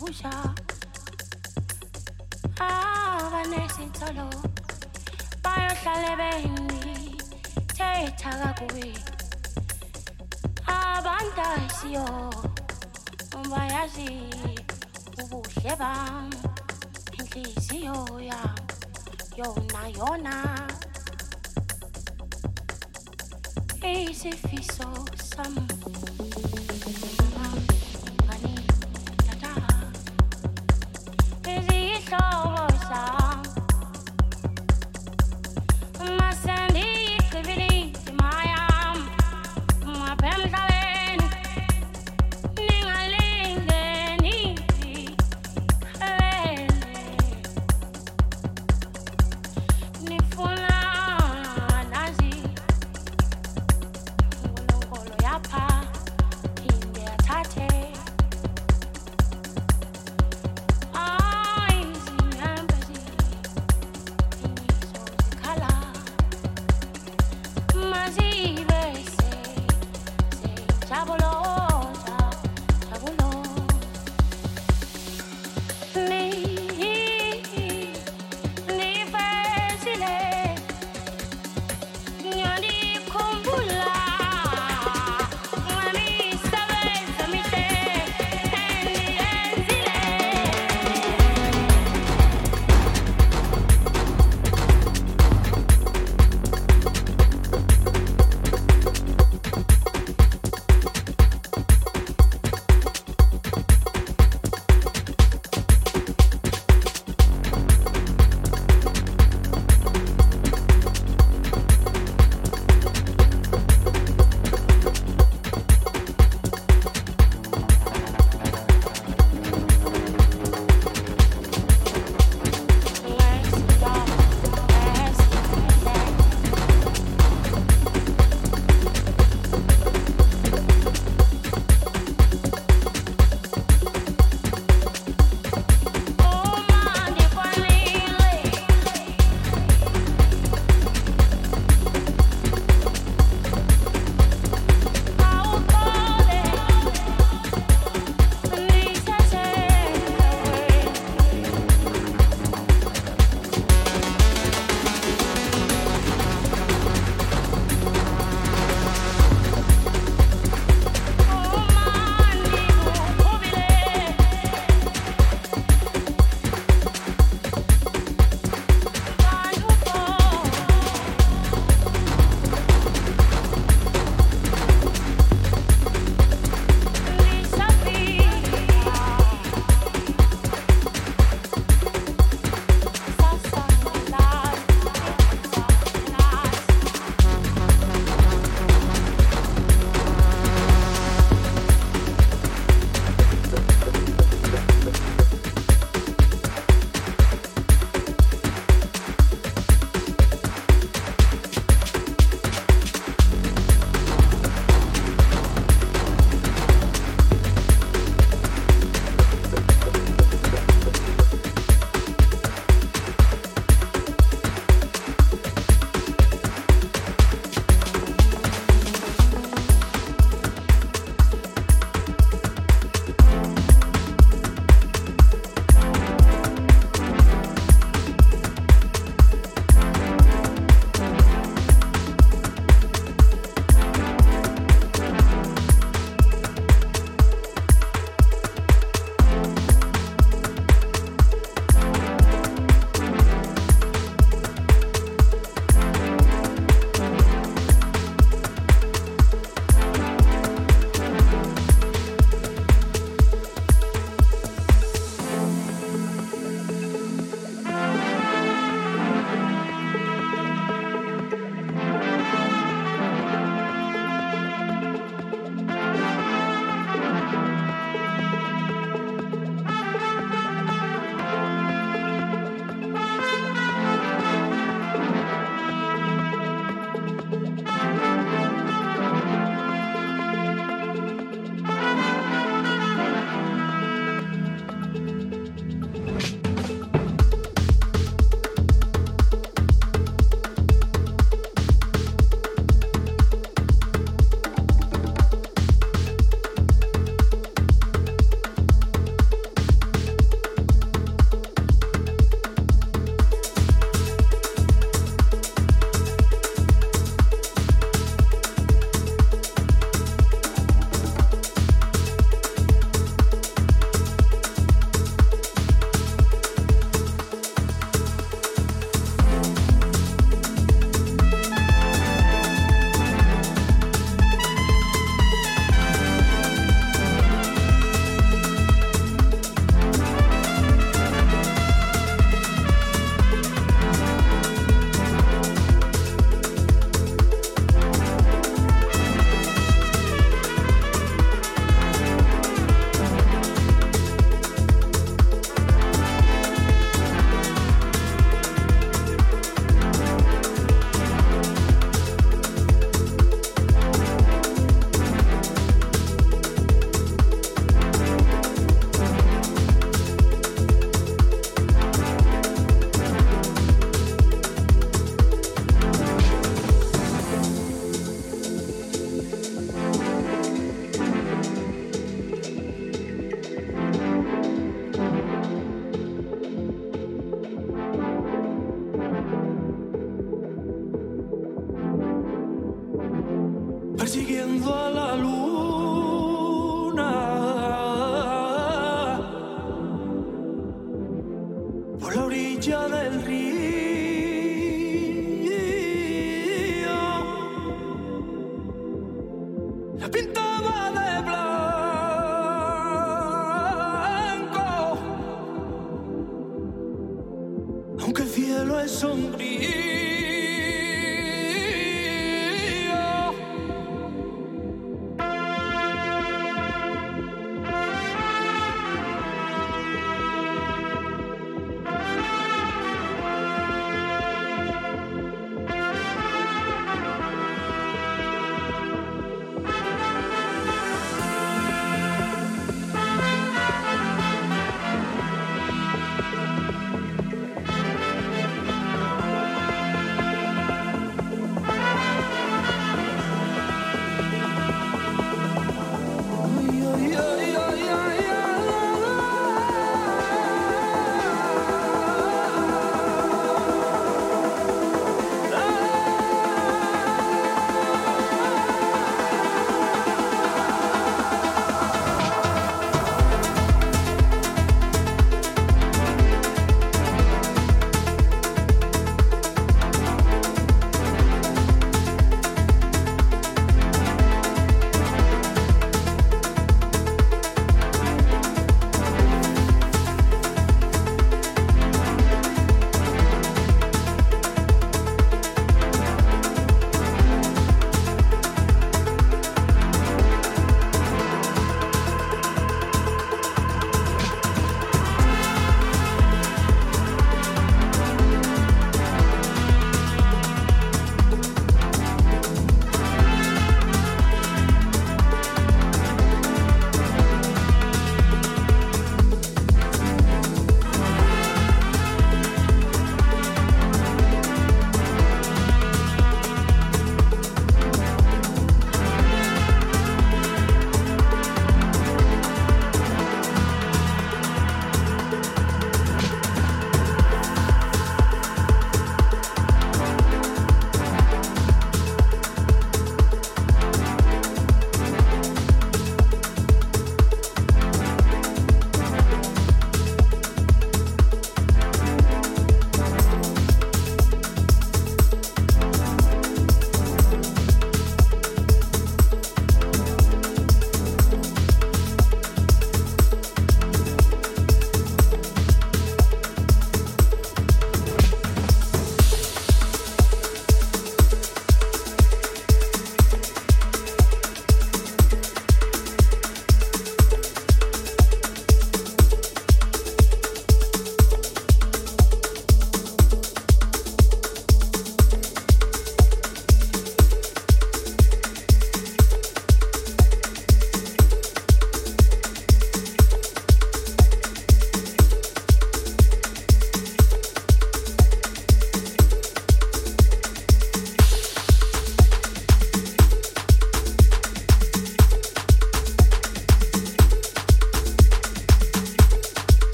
Abanese buia abanesintolo bayohlale beni thetha kakubi abantasiyo bayazi ubuhle bam inhliziyo ya, yona yona. Isifiso sami Oh.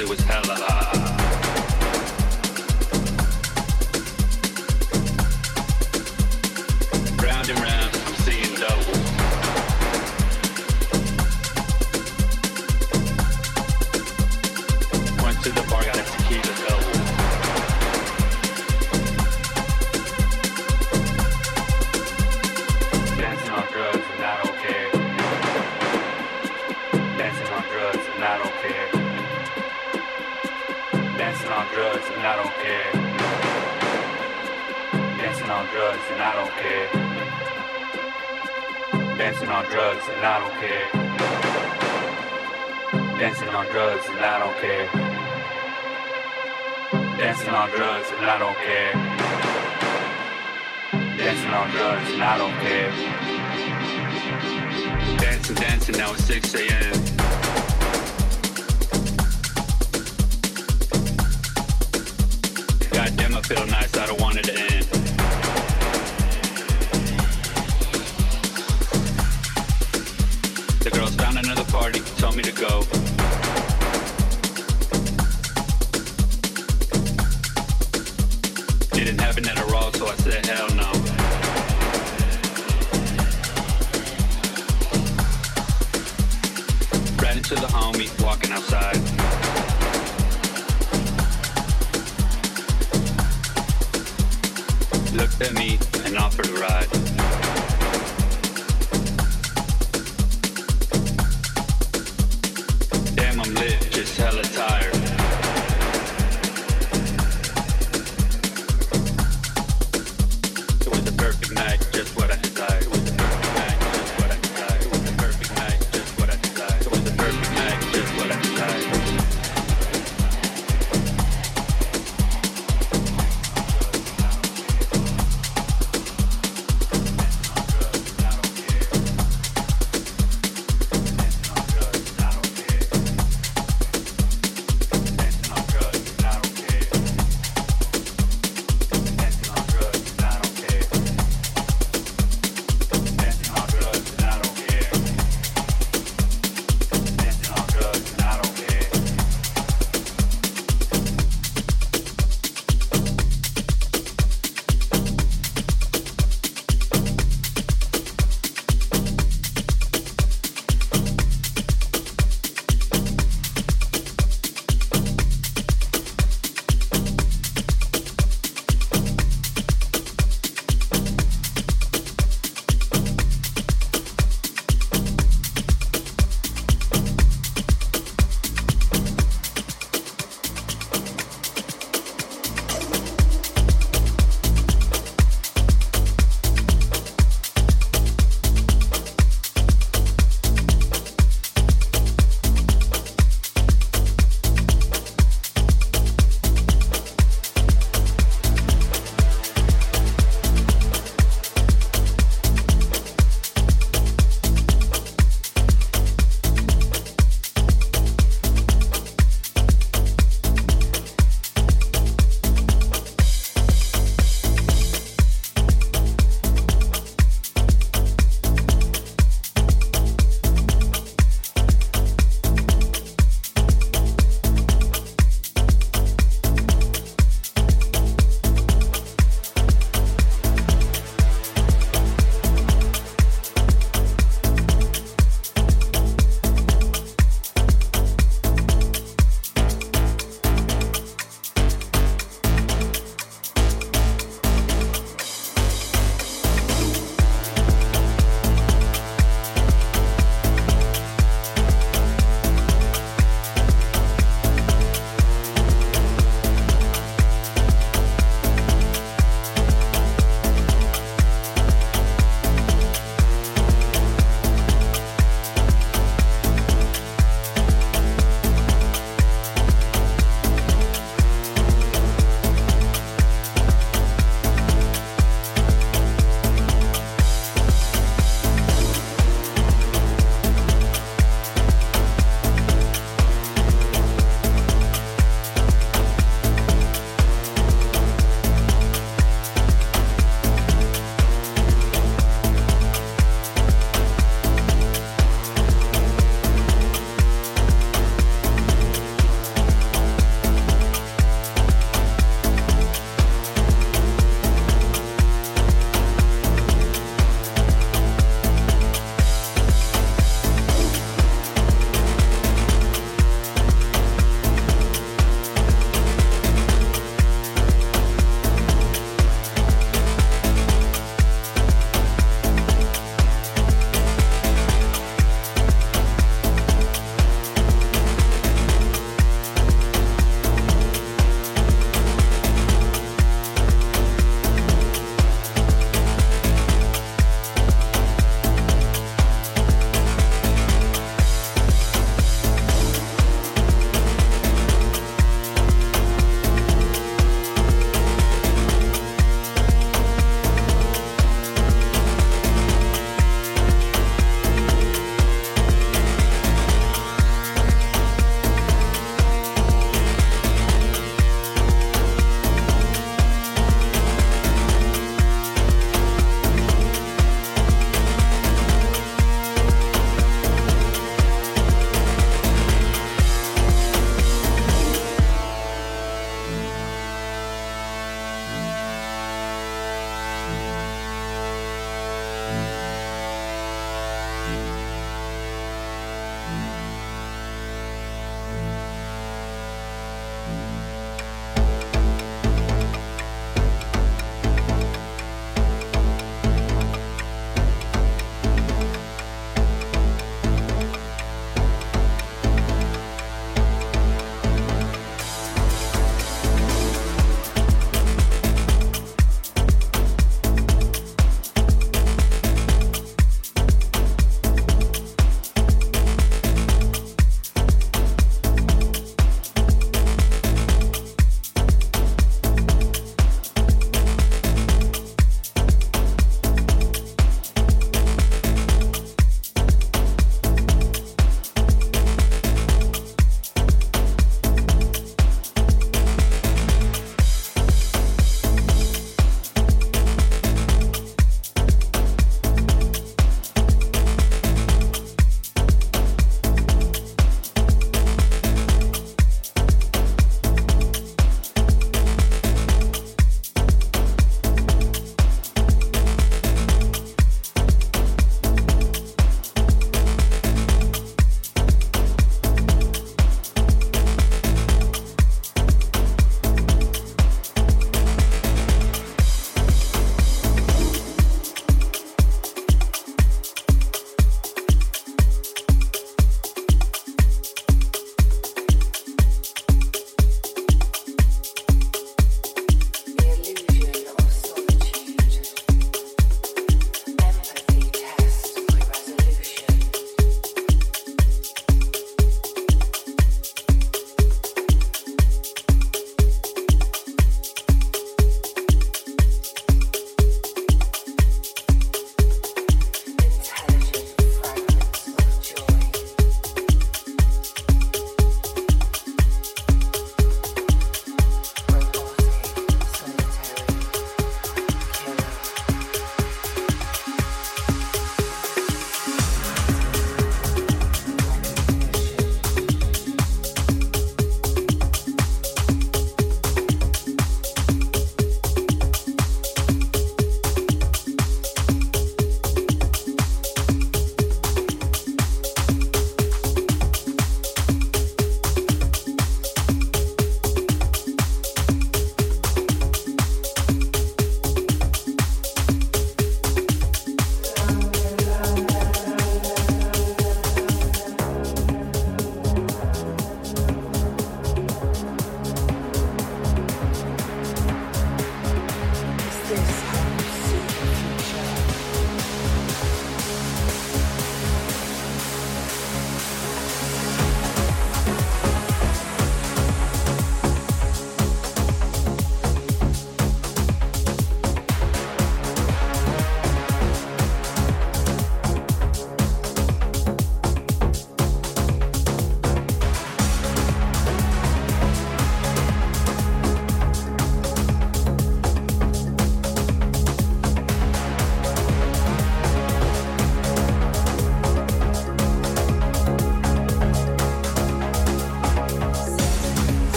but it was hella hot.